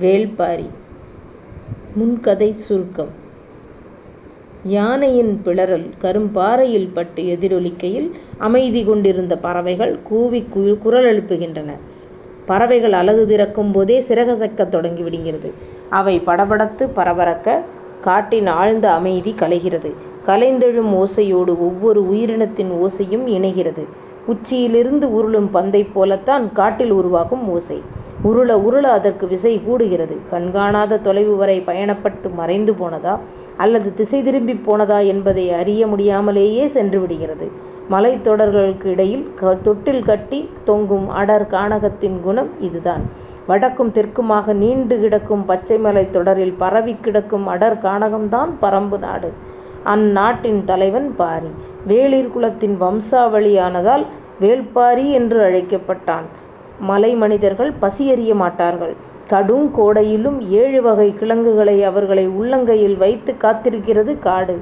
வேள்பாரி முன்கதை சுருக்கம் யானையின் பிளறல் கரும்பாறையில் பட்டு எதிரொலிக்கையில் அமைதி கொண்டிருந்த பறவைகள் கூவி குரல் எழுப்புகின்றன. பறவைகள் அலகு திறக்கும் போதே தொடங்கி தொடங்கிவிடுகிறது. அவை படபடத்து பரபரக்க காட்டின் ஆழ்ந்த அமைதி கலைகிறது. கலைந்தெழும் ஓசையோடு ஒவ்வொரு உயிரினத்தின் ஓசையும் இணைகிறது. உச்சியிலிருந்து உருளும் பந்தை போலத்தான் காட்டில் உருவாகும் ஓசை. உருள உருள அதற்கு விசை கூடுகிறது. கண்காணாத தொலைவு வரை பயணப்பட்டு மறைந்து போனதா அல்லது திசை திரும்பி போனதா என்பதை அறிய முடியாமலேயே சென்று விடுகிறது. மலைத்தொடர்களுக்கு இடையில் தொட்டில் கட்டி தொங்கும் அடர் காணகத்தின் குணம் இதுதான். வடக்கும் தெற்குமாக நீண்டு கிடக்கும் பச்சை மலை தொடரில் பரவி கிடக்கும் அடர் காணகம்தான் பரம்பு நாடு. அந்நாட்டின் தலைவன் பாரி. வேளிர் குலத்தின் வம்சாவளியானதால் வேள்பாரி என்று அழைக்கப்பட்டான். மலை மனிதர்கள் பசியறிய மாட்டார்கள். கடும் கோடையிலும் ஏழு வகை கிழங்குகளை அவர்களை உள்ளங்கையில் வைத்துக் காத்திருக்கிறது காடு.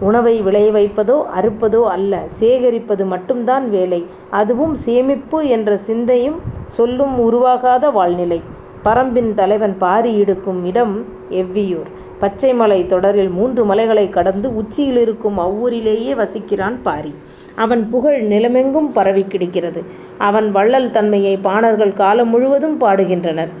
உணவை விளைய வைப்பதோ அறுப்பதோ அல்ல சேகரிப்பது மட்டும்தான் வேலை. அதுவும் சேமிப்பு என்ற சிந்தையும் சொல்லும் உருவாகாத வாழ்நிலை. பறம்பின் தலைவன் பாரி இருக்கும் இடம் எவ்வியூர். பச்சை மலை தொடரில் மூன்று மலைகளை கடந்து உச்சியில் இருக்கும் அவ்வூரிலேயே வசிக்கிறான் பாரி. அவன் புகழ் நிலமெங்கும் பரவிக் கிடக்கிறது. அவன் வள்ளல் தன்மையை பாணர்கள் காலம் முழுவதும் பாடுகின்றனர்.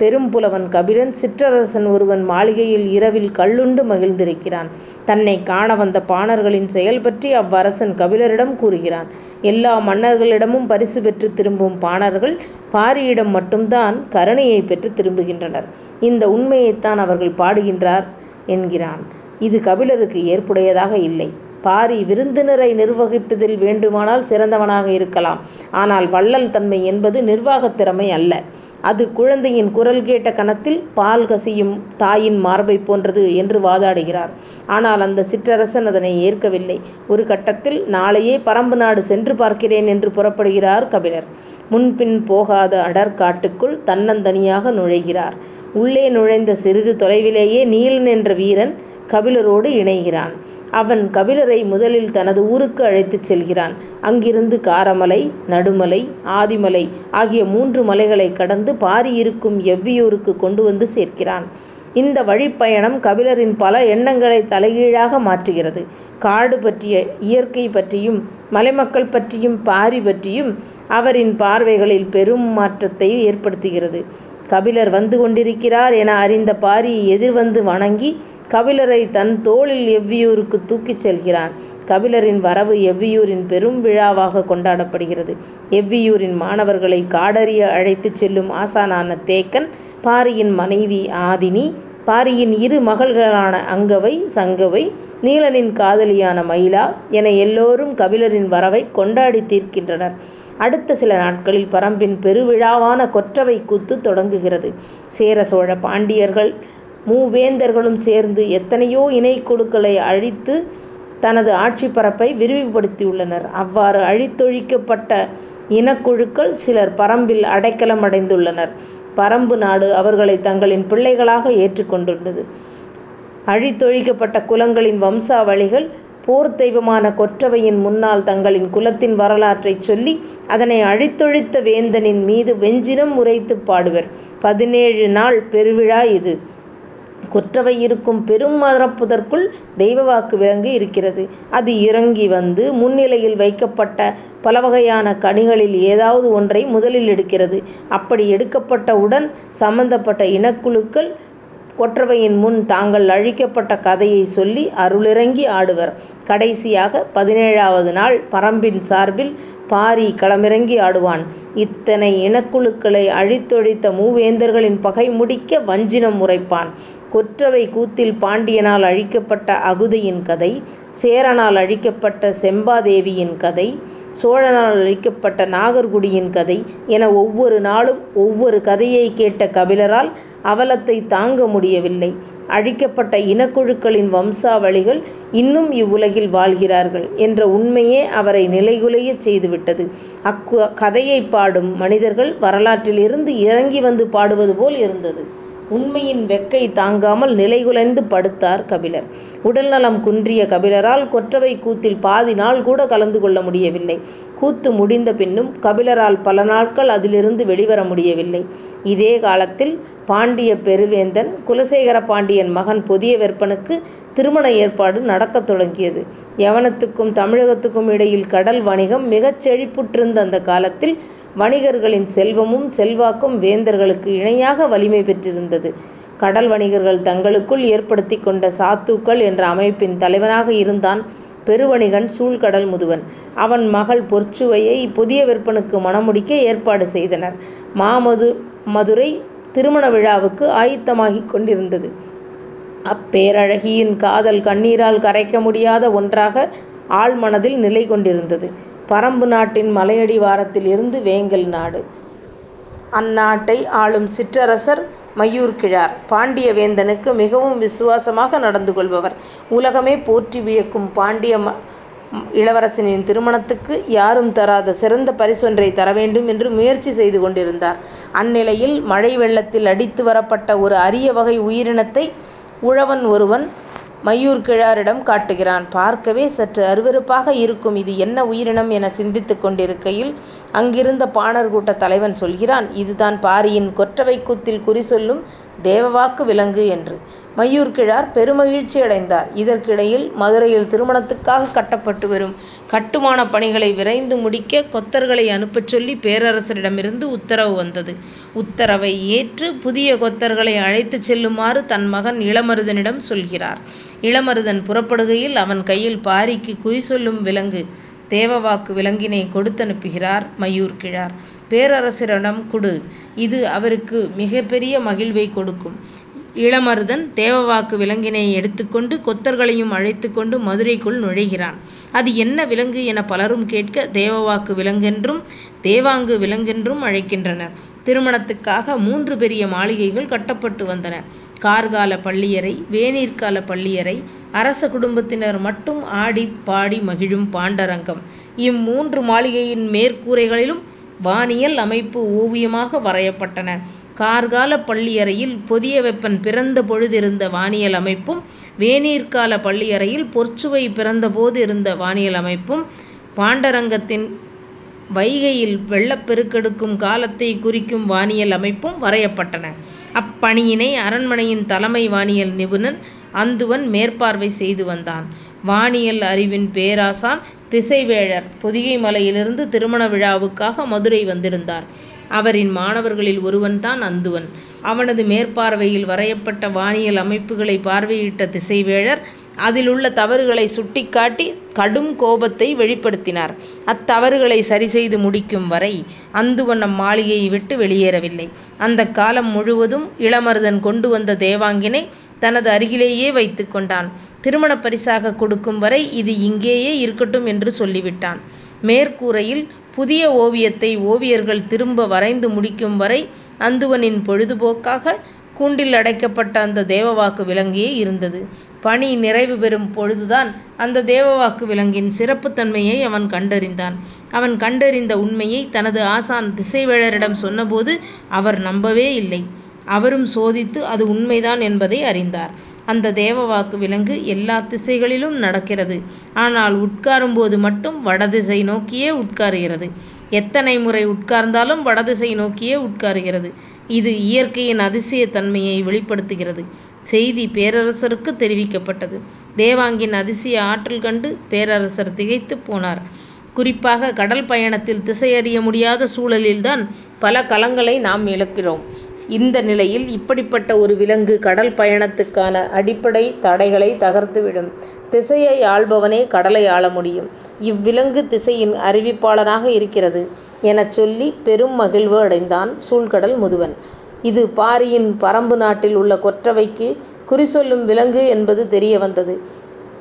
பெரும்புலவன் கபிலன் சிற்றரசன் ஒருவன் மாளிகையில் இரவில் கள்ளுண்டு மகிழ்ந்திருக்கிறான். தன்னை காண வந்த பாணர்களின் செயல் பற்றி அவ்வரசன் கபிலரிடம் கூறுகிறான். எல்லா மன்னர்களிடமும் பரிசு பெற்று திரும்பும் பாணர்கள் பாரியிடம் மட்டும்தான் கருணையைப் பெற்று திரும்புகின்றனர். இந்த உண்மையைத்தான் அவர்கள் பாடுகின்றார் என்கிறான். இது கபிலருக்கு ஏற்புடையதாக இல்லை. பாரி விருந்தினரை நிர்வகிப்பதில் வேண்டுமானால் சிறந்தவனாக இருக்கலாம். ஆனால் வள்ளல் தன்மை என்பது நிர்வாகத் திறமை அல்ல. அது குழந்தையின் குரல் கேட்ட கணத்தில் பால் கசியும் தாயின் மார்பைப் போன்றது என்று வாதாடுகிறார். ஆனால் அந்த சிற்றரசன் அதனை ஏற்கவில்லை. ஒரு கட்டத்தில் நாளையே பரம்பு நாடு சென்று பார்க்கிறேன் என்று புறப்படுகிறார் கபிலர். முன்பின் போகாத அடர் காட்டுக்குள் தன்னந்தனியாக நுழைகிறார். உள்ளே நுழைந்த சிறிது தொலைவிலேயே நீலன் என்ற வீரன் கபிலரோடு இணைகிறான். அவன் கபிலரை முதலில் தனது ஊருக்கு அழைத்துச் செல்கிறான். அங்கிருந்து காரமலை நடுமலை ஆதிமலை ஆகிய மூன்று மலைகளைக் கடந்து பாரி இருக்கும் எவ்வியூருக்கு கொண்டு வந்து சேர்க்கிறான். இந்த வழிப்பயணம் கபிலரின் பல எண்ணங்களைத் தலைகீழாக மாற்றுகிறது. காடு பற்றிய இயற்கை பற்றியும் மலைமக்கள் பற்றியும் பாரி பற்றியும் அவரின் பார்வைகளில் பெரும் மாற்றத்தை ஏற்படுத்துகிறது. கபிலர் வந்து கொண்டிருக்கிறார் என அறிந்த பாரி எதிர்வந்து வணங்கி கபிலரை தன் தோளில் எவ்வியூருக்குத் தூக்கிச் செல்கிறான். கபிலரின் வரவு எவ்வியூரின் பெரும் விழாவாக கொண்டாடப்படுகிறது. எவ்வியூரின் மாணவர்களை காடறிய அழைத்துச் செல்லும் ஆசானான தேக்கன் பாரியின் மனைவி ஆதினி பாரியின் இரு மகள்களான அங்கவை சங்கவை நீலனின் காதலியான மயிலா என எல்லோரும் கபிலரின் வரவை கொண்டாடி தீர்க்கின்றனர். அடுத்த சில நாட்களில் பறம்பின் பெருவிழாவான கொற்றவை கூத்து தொடங்குகிறது. சேர சோழ பாண்டியர்கள் மூவேந்தர்களும் சேர்ந்து எத்தனையோ இனக்குழுக்களை அழித்து தனது ஆட்சி பரப்பை விரிவுபடுத்தியுள்ளனர். அவ்வாறு அழித்தொழிக்கப்பட்ட இனக்குழுக்கள் சிலர் பரம்பில் அடைக்கலம் அடைந்துள்ளனர். பரம்பு நாடு அவர்களை தங்களின் பிள்ளைகளாக ஏற்றுக் கொண்டுள்ளது. அழித்தொழிக்கப்பட்ட குலங்களின் வம்சாவளிகள் போர் தெய்வமான கொற்றவையின் முன்னால் தங்களின் குலத்தின் வரலாற்றைச் சொல்லி அதனை அழித்தொழித்த வேந்தனின் மீது வெஞ்சினம் உரைத்து பாடுவர். பதினேழு நாள் பெருவிழா இது. கொற்றவை இருக்கும் பெரும் மரப்புதருக்குள் தெய்வவாக்கு விலங்கு இருக்கிறது. அது இறங்கி வந்து முன்னிலையில் வைக்கப்பட்ட பலவகையான கனிகளில் ஏதாவது ஒன்றை முதலில் எடுக்கிறது. அப்படி எடுக்கப்பட்ட உடன் சம்பந்தப்பட்ட இனக்குழுக்கள் கொற்றவையின் முன் தாங்கள் அழிக்கப்பட்ட கதையை சொல்லி அருளிறங்கி ஆடுவர். கடைசியாக பதினேழாவது நாள் பரம்பின் சார்பில் பாரி களமிறங்கி ஆடுவான். இத்தனை இனக்குழுக்களை அழித்தொழித்த மூவேந்தர்களின் பகை முடிக்க வஞ்சினம் உரைப்பான். கொற்றவை கூத்தில் பாண்டியனால் அழிக்கப்பட்ட அகுதையின் கதை சேரனால் அழிக்கப்பட்ட செம்பாதேவியின் கதை சோழனால் அழிக்கப்பட்ட நாகர்குடியின் கதை என ஒவ்வொரு நாளும் ஒவ்வொரு கதையைக் கேட்ட கபிலரால் அவலத்தை தாங்க முடியவில்லை. அழிக்கப்பட்ட இனக்குழுக்களின் வம்சாவளிகள் இன்னும் இவ்வுலகில் வாழ்கிறார்கள் என்ற உண்மையே அவரை நிலைகுலைய செய்துவிட்டது. அக்கதையைப் பாடும் மனிதர்கள் வரலாற்றிலிருந்து இறங்கி வந்து பாடுவது போல் இருந்தது. உண்மையின் வெக்கை தாங்காமல் நிலைகுலைந்து படுத்தார் கபிலர். உடல்நலம் குன்றிய கபிலரால் கொற்றவை கூத்தில் பாதி நாள் கூட கலந்து கொள்ள முடியவில்லை. கூத்து முடிந்த பின்னும் கபிலரால் பல நாட்கள் அதிலிருந்து வெளிவர முடியவில்லை. இதே காலத்தில் பாண்டிய பெருவேந்தன் குலசேகர பாண்டியன் மகன் புதிய வெப்பனுக்கு திருமண ஏற்பாடு நடக்கத் தொடங்கியது. யவனத்துக்கும் தமிழகத்துக்கும் இடையில் கடல் வணிகம் மிகச் செழிப்புற்றிருந்த அந்த காலத்தில் வணிகர்களின் செல்வமும் செல்வாக்கும் வேந்தர்களுக்கு இணையாக வலிமை பெற்றிருந்தது. கடல் வணிகர்கள் தங்களுக்குள் ஏற்படுத்திக் கொண்ட சாத்துக்கள் என்ற அமைப்பின் தலைவனாக இருந்தான் பெருவணிகன் சூழ்கடல் முதுவன். அவன் மகள் பொற்சுவையை புதிய விற்பனுக்கு மணமுடிக்க ஏற்பாடு செய்தனர். மாமது மதுரை திருமண விழாவுக்கு ஆயத்தமாகிக் கொண்டிருந்தது. அப்பேரழகியின் காதல் கண்ணீரால் கரைக்க முடியாத ஒன்றாக ஆழ்மனதில் நிலை கொண்டிருந்தது. பரம்பு நாட்டின் மலையடிவாரத்தில் இருந்து வேங்கல் நாடு. அந்நாட்டை ஆளும் சிற்றரசர் மையூர்கிழார். பாண்டிய வேந்தனுக்கு மிகவும் விசுவாசமாக நடந்து கொள்பவர். உலகமே போற்றி வியக்கும் பாண்டிய இளவரசனின் திருமணத்துக்கு யாரும் தராத சிறந்த பரிசொன்றை தர வேண்டும் என்று முயற்சி செய்து கொண்டிருந்தார். அந்நிலையில் மழை வெள்ளத்தில் அடித்து வரப்பட்ட ஒரு அரிய வகை உயிரினத்தை உழவன் ஒருவன் மையூர்கிழாரிடம் காட்டுகிறான். பார்க்கவே சற்று அருவருப்பாக இருக்கும் இது என்ன உயிரினம் என சிந்தித்துக் கொண்டிருக்கையில் அங்கிருந்த பாணர் கூட்டத் தலைவன் சொல்கிறான் இதுதான் பாரியின் கொற்றவைக் கூத்தில் குறி சொல்லும் தேவவாக்கு விலங்கு என்று. மையூர்கிழார் பெருமகிழ்ச்சியடைந்தார். இதற்கிடையில் மதுரையில் திருமணத்துக்காக கட்டப்பட்டு வரும் கட்டுமானப் பணிகளை விரைந்து முடிக்க கொத்தர்களை அனுப்பச் சொல்லி பேரரசரிடமிருந்து உத்தரவு வந்தது. உத்தரவை ஏற்று புதிய கொத்தர்களை அழைத்துச் செல்லுமாறு தன் மகன் இளமருதனிடம் சொல்கிறார். இளமருதன் புறப்படுகையில் அவன் கையில் பாரிக்கு குறி சொல்லும் விலங்கு தேவவாக்கு விலங்கினை கொடுத்தனுப்புகிறார் மையூர்கிழார். பேரரசரிடம் கொடு. இது அவருக்கு மிகப்பெரிய மகிழ்வை கொடுக்கும். இளமருதன் தேவவாக்கு விலங்கினை எடுத்துக்கொண்டு கொத்தர்களையும் அழைத்துக்கொண்டு மதுரைக்குள் நுழைகிறான். அது என்ன விலங்கு என பலரும் கேட்க தேவவாக்கு விலங்கென்றும் தேவாங்கு விலங்கென்றும் அழைக்கின்றனர். திருமணத்துக்காக மூன்று பெரிய மாளிகைகள் கட்டப்பட்டு வந்தன. கார்கால பள்ளியறை வேநீர்கால பள்ளியறை அரச குடும்பத்தினர் மட்டும் ஆடி பாடி மகிழும் பாண்டரங்கம் இம்மூன்று மாளிகையின் மேற்கூரைகளிலும் வானியல் அமைப்பு ஓவியமாக வரையப்பட்டன. கார்கால பள்ளியறையில் புதிய வெப்பன் பிறந்த பொழுதிருந்த வானியல் அமைப்பும் வேநீர்கால பள்ளியறையில் பொற்சுவை பிறந்த போது இருந்த வானியல் அமைப்பும் பாண்டரங்கத்தின் வைகையில் வெள்ளப் பெருக்கெடுக்கும் குறிக்கும் வானியல் அமைப்பும் வரையப்பட்டன. அப்பணியினை அரண்மனையின் தலைமை வானியல் நிபுணன் அந்துவன் மேற்பார்வை செய்து வந்தான். வானியல் அறிவின் பேராசான் திசைவேழர் பொதிகை மலையிலிருந்து திருமண விழாவுக்காக மதுரை வந்திருந்தார். அவரின் மாணவர்களில் ஒருவன்தான் அந்துவன். அவனது மேற்பார்வையில் வரையப்பட்ட வானியல் அமைப்புகளை பார்வையிட்ட திசைவேழர் அதிலுள்ள உள்ள தவறுகளை சுட்டிக்காட்டி கடும் கோபத்தை வெளிப்படுத்தினார். அத்தவறுகளை சரிசெய்து முடிக்கும் வரை அந்துவனம் மாளிகையை விட்டு வெளியேறவில்லை. அந்த காலம் முழுவதும் இளமருதன் கொண்டு வந்த தேவாங்கினை தனது அருகிலேயே வைத்துக் கொண்டான். திருமணப் பரிசாக கொடுக்கும் வரை இது இங்கேயே இருக்கட்டும் என்று சொல்லிவிட்டான். மேற்கூரையில் புதிய ஓவியத்தை ஓவியர்கள் திரும்ப வரைந்து முடிக்கும் வரை அந்துவனின் பொழுதுபோக்காக கூண்டில் அடைக்கப்பட்ட அந்த தேவவாக்கு விலங்கியே இருந்தது. பணி நிறைவு பெறும் பொழுதுதான் அந்த தேவவாக்கு விலங்கின் சிறப்புத்தன்மையை அவன் கண்டறிந்தான். அவன் கண்டறிந்த உண்மையை தனது ஆசான் திசைவேழரிடம் சொன்னபோது அவர் நம்பவே இல்லை. அவரும் சோதித்து அது உண்மைதான் என்பதை அறிந்தார். அந்த தேவவாக்கு விலங்கு எல்லா திசைகளிலும் நடக்கிறது. ஆனால் உட்காரும்போது மட்டும் வடதிசை நோக்கியே உட்காருகிறது. எத்தனை முறை உட்கார்ந்தாலும் வடதிசை நோக்கியே உட்காருகிறது. இது இயற்கையின் அதிசய தன்மையை வெளிப்படுத்துகிறது. செய்தி பேரரசருக்கு தெரிவிக்கப்பட்டது. தேவாங்கின் அதிசய ஆற்றல் கண்டு பேரரசர் திகைத்துப் போனார். குறிப்பாக கடல் பயணத்தில் திசையறிய முடியாத சூழலில்தான் பல கலங்களை நாம் இழக்கிறோம். இந்த நிலையில் இப்படிப்பட்ட ஒரு விலங்கு கடல் பயணத்துக்கான அடிப்படை தடைகளை தகர்த்துவிடும். திசையை ஆள்பவனே கடலை ஆள முடியும். இவ்விலங்கு திசையின் அறிவிப்பாளனாக இருக்கிறது எனச் சொல்லி பெரும் மகிழ்வு அடைந்தான் சூழ்கடல் முதுவன். இது பாரியின் பரம்பு நாட்டில் உள்ள கொற்றவைக்கு குறி சொல்லும் விலங்கு என்பது தெரிய வந்தது.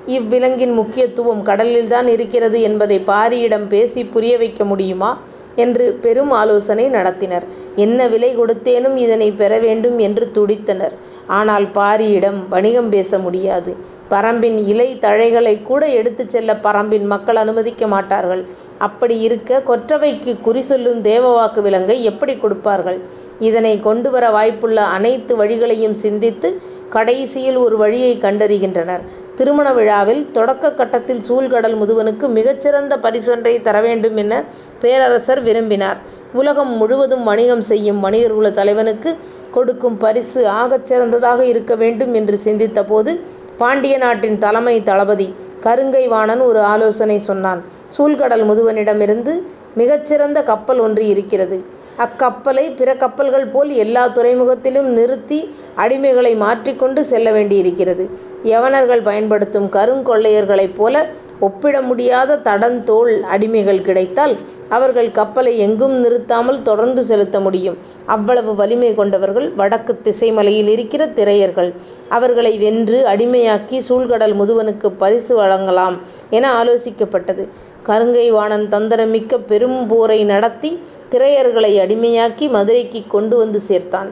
இவ்விலங்கின் முக்கியத்துவம் கடலில்தான் இருக்கிறது என்பதை பாரியிடம் பேசிப் புரிய வைக்க முடியுமா? என்று பெரும் ஆலோசனை நடத்தினர். என்ன விலை கொடுத்தேனும் இதனைப் பெற வேண்டும் என்று துடித்தனர். ஆனால் பாரியிடம் வணிகம் பேச முடியாது. பரம்பின் இலை தழைகளைக் கூட எடுத்துச் செல்ல பரம்பின் மக்கள் அனுமதிக்க மாட்டார்கள். அப்படி இருக்க கொற்றவைக்குக் குறி சொல்லும் தேவவாக்கு விலங்கை எப்படிக் கொடுப்பார்கள்? இதனை கொண்டு வர வாய்ப்புள்ள அனைத்து வழிகளையும் சிந்தித்து கடைசியில் ஒரு வழியை கண்டறிகின்றனர். திருமண விழாவில் தொடக்க கட்டத்தில் சூழ்கடல் முதுவனுக்கு மிகச்சிறந்த சிறந்த பரிசொன்றைத் தரவேண்டும் என பேரரசர் விரும்பினார். உலகம் முழுவதும் வணிகம் செய்யும் வணிகர்குல தலைவனுக்கு கொடுக்கும் பரிசு ஆகச் சிறந்ததாக இருக்க வேண்டும் என்று சிந்தித்தபோது பாண்டிய நாட்டின் தலைமை தளபதி கருங்கை வாணன் ஒரு ஆலோசனை சொன்னான் சூழ்கடல் முதுவனிடமிருந்து மிகச்சிறந்த கப்பல் ஒன்று இருக்கிறது அக்கப்பலை பிற கப்பல்கள் போல் எல்லா துறைமுகத்திலும் நிறுத்தி அடிமைகளை மாற்றிக்கொண்டு செல்ல வேண்டியிருக்கிறது. யவனர்கள் பயன்படுத்தும் கருங்கொள்ளையர்களைப் போல ஒப்பிட முடியாத தடந்தோல் அடிமைகள் கிடைத்தால் அவர்கள் கப்பலை எங்கும் நிறுத்தாமல் தொடர்ந்து செலுத்த முடியும். அவ்வளவு வலிமை கொண்டவர்கள் வடக்கு திசைமலையில் இருக்கிற திரையர்கள். அவர்களை வென்று அடிமையாக்கி சூழ்கடல் முதுவனுக்கு பரிசு வழங்கலாம் என ஆலோசிக்கப்பட்டது. கருங்கை வாணன் தந்திரமிக்க பெரும் போரை நடத்தி திரையர்களை அடிமையாக்கி மதுரைக்கு கொண்டு வந்து சேர்த்தான்.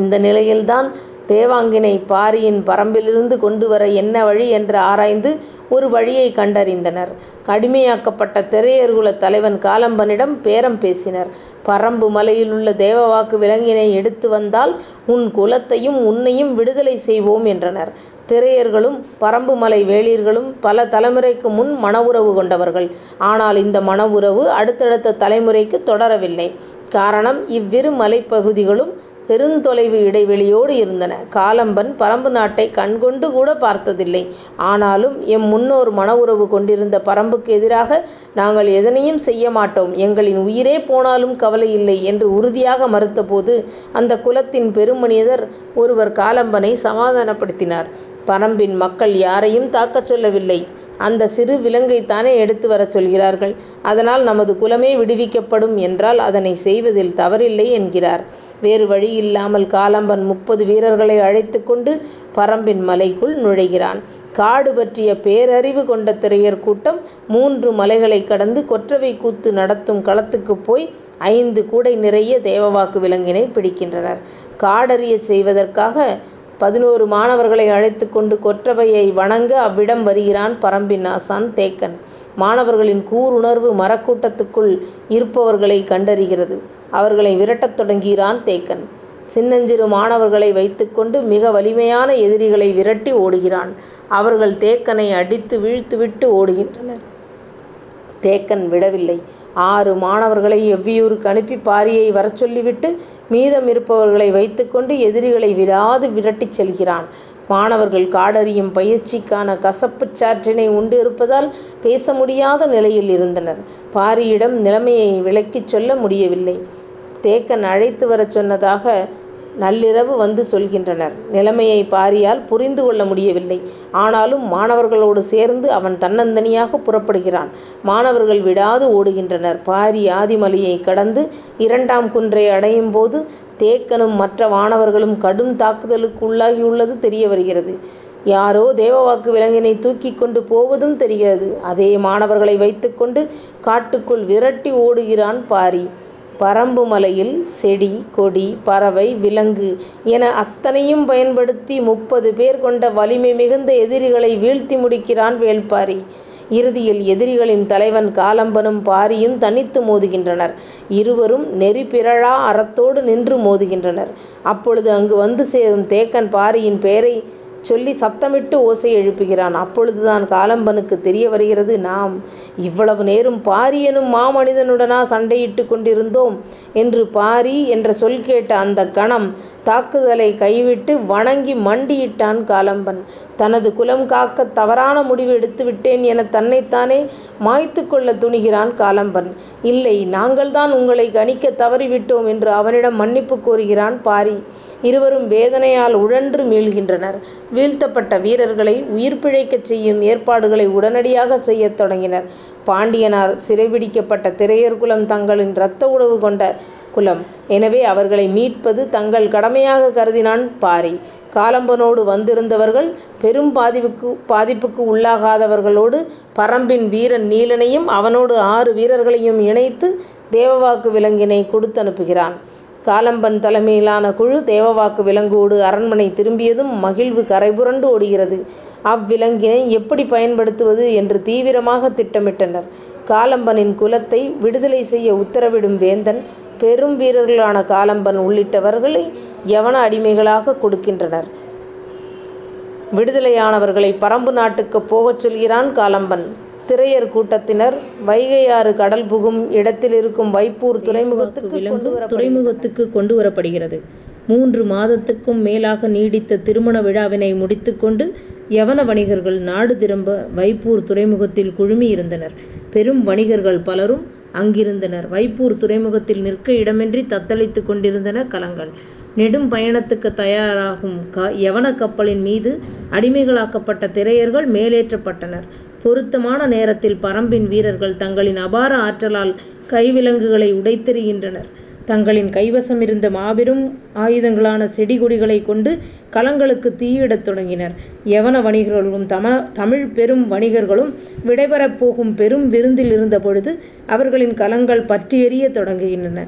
இந்த நிலையில்தான் தேவாங்கினை பாரியின் பரம்பிலிருந்து கொண்டு வர என்ன வழி என்று ஆராய்ந்து ஒரு வழியை கண்டறிந்தனர். கடுமையாக்கப்பட்ட திரையர்குல தலைவன் காலம்பனிடம் பேரம் பேசினர். பரம்பு மலையில் உள்ள தேவவாக்கு விலங்கினை எடுத்து வந்தால் உன் குலத்தையும் உன்னையும் விடுதலை செய்வோம் என்றனர். திரையர்களும் பரம்பு மலை வேளிர்களும் பல தலைமுறைக்கு முன் மன உறவு கொண்டவர்கள். ஆனால் இந்த மன உறவு அடுத்தடுத்த தலைமுறைக்கு தொடரவில்லை. காரணம் இவ்விரு மலைப்பகுதிகளும் பெருந்தொலைவு இடைவெளியோடு இருந்தன. காலம்பன் பரம்பு நாட்டை கண்கொண்டு கூட பார்த்ததில்லை. ஆனாலும் எம் முன்னோர் மணவுறவு கொண்டிருந்த பரம்புக்கு எதிராக நாங்கள் எதனையும் செய்ய மாட்டோம். எங்களின் உயிரே போனாலும் கவலை இல்லை என்று உறுதியாக மறுத்தபோது அந்த குலத்தின் பெருமனிதர் ஒருவர் காலம்பனை சமாதானப்படுத்தினார். பரம்பின் மக்கள் யாரையும் தாக்கச் சொல்லவில்லை. அந்த சிறு விலங்கைத்தானே எடுத்து வரச் சொல்கிறார்கள். அதனால் நமது குலமே விடுவிக்கப்படும் என்றால் அதனை செய்வதில் தவறில்லை என்கிறார். வேறு வழி இல்லாமல் காலம்பன் முப்பது வீரர்களை அழைத்து கொண்டு பரம்பின் மலைக்குள் நுழைகிறான். காடு பற்றிய பேரறிவு கொண்ட திரையர் கூட்டம் மூன்று மலைகளை கடந்து கொற்றவை கூத்து நடத்தும் களத்துக்கு போய் ஐந்து கூடை நிறைய தேவவாக்கு விலங்கினை பிடிக்கின்றனர். காடறிய செய்வதற்காக பதினோரு மாணவர்களை அழைத்து கொண்டு கொற்றவையை வணங்க அவ்விடம் வருகிறான் பரம்பின்னாசான் தேக்கன். மாணவர்களின் கூருணர்வு மரக்கூட்டத்துக்குள் இருப்பவர்களை கண்டறிகிறது. அவர்களை விரட்டத் தொடங்குகிறான் தேக்கன். சின்னஞ்சிறு மாணவர்களை வைத்துக்கொண்டு மிக வலிமையான எதிரிகளை விரட்டி ஓடுகிறான். அவர்கள் தேக்கனை அடித்து வீழ்த்துவிட்டு ஓடுகின்றனர். தேக்கன் விடவில்லை. ஆறு மாணவர்களை எவ்வியூருக்கு அனுப்பி பாரியை வர சொல்லிவிட்டு மீதம் இருப்பவர்களை வைத்துக்கொண்டு எதிரிகளை விடாது விரட்டிச் செல்கிறான். மாணவர்கள் காடறியும் பயிற்சிக்கான கசப்புச் சாற்றினை உண்டு இருப்பதால் பேச முடியாத நிலையில் இருந்தனர். பாரியிடம் நிலைமையை விளக்கிச் சொல்ல முடியவில்லை. தேக்கன் அழைத்து வரச் சொன்னதாக நள்ளிரவு வந்து சொல்கின்றனர். நிலைமையை பாரியால் புரிந்து கொள்ள முடியவில்லை. ஆனாலும் மாணவர்களோடு சேர்ந்து அவன் தன்னந்தனியாக புறப்படுகிறான். மாணவர்கள் விடாது ஓடுகின்றனர். பாரி ஆதிமலையை கடந்து இரண்டாம் குன்றை அடையும் போது தேக்கனும் மற்ற மாணவர்களும் கடும் தாக்குதலுக்கு உள்ளாகியுள்ளது தெரிய வருகிறது. யாரோ தேவவாக்கு விலங்கினை தூக்கி கொண்டு போவதும் தெரிகிறது. அதே மாணவர்களை வைத்துக்கொண்டு காட்டுக்குள் விரட்டி ஓடுகிறான் பாரி. பரம்பு மலையில் செடி கொடி பறவை விலங்கு என அத்தனையும் பயன்படுத்தி முப்பது பேர் கொண்ட வலிமை மிகுந்த எதிரிகளை வீழ்த்தி முடிக்கிறான் வேள்பாரி. இறுதியில் எதிரிகளின் தலைவன் காலம்பனும் பாரியும் தனித்து மோதுகின்றனர். இருவரும் நெறி பிறழா அறத்தோடு நின்று மோதுகின்றனர். அப்பொழுது அங்கு வந்து சேரும் தேக்கன் பாரியின் பெயரை சொல்லி சத்தமிட்டு ஓசை எழுப்புகிறான். அப்பொழுதுதான் காலம்பனுக்கு தெரிய வருகிறது நாம் இவ்வளவு நேரம் பாரி எனும் மாமனிதனுடனா சண்டையிட்டு கொண்டிருந்தோம் என்று பாரி என்ற சொல் கேட்ட அந்த கணம் தாக்குதலை கைவிட்டு வணங்கி மண்டியிட்டான் காலம்பன். தனது குலம் காக்க தவறான முடிவு எடுத்து விட்டேன் என தன்னைத்தானே மாய்த்து கொள்ள துணிகிறான் காலம்பன். இல்லை நாங்கள்தான் உங்களை கணிக்க தவறிவிட்டோம் என்று அவனிடம் மன்னிப்பு கோருகிறான் பாரி. இருவரும் வேதனையால் உழன்று மீள்கின்றனர். வீழ்த்தப்பட்ட வீரர்களை உயிர் பிழைக்கச் செய்யும் ஏற்பாடுகளை உடனடியாக செய்யத் தொடங்கினர். பாண்டியனார் சிறைபிடிக்கப்பட்ட திரையர் குலம் தங்களின் இரத்த உறவு கொண்ட குலம். எனவே அவர்களை மீட்பது தங்கள் கடமையாக கருதினான் பாரி. காலம்பனோடு வந்திருந்தவர்கள் பெரும் பாதிப்புக்கு பாதிப்புக்கு உள்ளாகாதவர்களோடு பரம்பின் வீரன் நீலனையும் அவனோடு ஆறு வீரர்களையும் இணைத்து தேவவாக்கு விலங்கினை கொடுத்து அனுப்புகிறான் காலம்பன் தலைமையிலான குழு தேவவாக்கு விலங்கோடு அரண்மனை திரும்பியதும் மகிழ்வு கரைபுரண்டு ஓடுகிறது. அவ்விலங்கினை எப்படி பயன்படுத்துவது என்று தீவிரமாக திட்டமிட்டனர். காலம்பனின் குலத்தை விடுதலை செய்ய உத்தரவிடும் வேந்தன் பெரும் வீரர்களான காலம்பன் உள்ளிட்டவர்களை யவன அடிமைகளாக கொடுக்கின்றனர். விடுதலையானவர்களை பரம்பு நாட்டுக்கு போகச் சொல்கிறான் காலம்பன். திரையர் கூட்டத்தினர் வைகையாறு கடல் புகும் இடத்தில் இருக்கும் வைப்பூர் துறைமுகத்துக்கு கொண்டு துறைமுகத்துக்கு கொண்டு வரப்படுகிறது மூன்று மாதத்துக்கும் மேலாக நீடித்த திருமண விழாவினை முடித்துக்கொண்டு யவன வணிகர்கள் நாடு திரும்ப வைப்பூர் துறைமுகத்தில் குழுமியிருந்தனர். பெரும் வணிகர்கள் பலரும் அங்கிருந்தனர். வைப்பூர் துறைமுகத்தில் நிற்க இடமின்றி தத்தளித்துக் கொண்டிருந்தன கலங்கள். நெடும் பயணத்துக்குத் தயாராகும் யவனக் கப்பலின் மீது அடிமைகளாக்கப்பட்ட திரையர்கள் மேலேற்றப்பட்டனர். பொருத்தமான நேரத்தில் பரம்பின் வீரர்கள் தங்களின் அபார ஆற்றலால் கைவிலங்குகளை உடைத்தெறிகின்றனர். தங்களின் கைவசமிருந்த மாபெரும் ஆயுதங்களான செடி கொடிகளைக் கொண்டு கலங்களுக்குத் தீயிடத் தொடங்கினர். யவன வணிகர்களும் தமிழ்ப் பெரும் வணிகர்களும் விடைபெறப் போகும் பெரும் விருந்தில் இருந்தபொழுது அவர்களின் கலங்கள் பற்றி எரியத் தொடங்குகின்றன.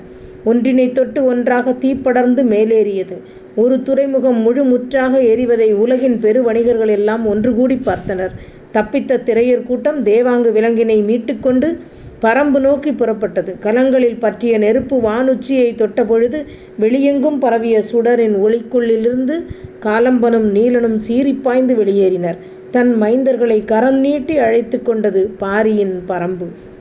ஒன்றினைத் தொட்டு ஒன்றாகத் தீப்படர்ந்து மேலேறியது. ஒரு துறைமுகம் முழு முற்றாக எரிவதை உலகின் பெரு வணிகர்கள் எல்லாம் ஒன்று கூடி பார்த்தனர். தப்பித்த திரையர் கூட்டம் தேவாங்கு விலங்கினை மீட்டுக்கொண்டு பரம்பு நோக்கி புறப்பட்டது. கலங்களில் பற்றிய நெருப்பு வானுச்சியை தொட்டபொழுது வெளியெங்கும் பரவிய சுடரின் ஒளிக்குள்ளிலிருந்து காலம்பனும் நீலனும் சீறிப்பாய்ந்து வெளியேறினர். தன் மைந்தர்களை கரம் நீட்டி அழைத்துக் கொண்டது பாரியின் பரம்பு.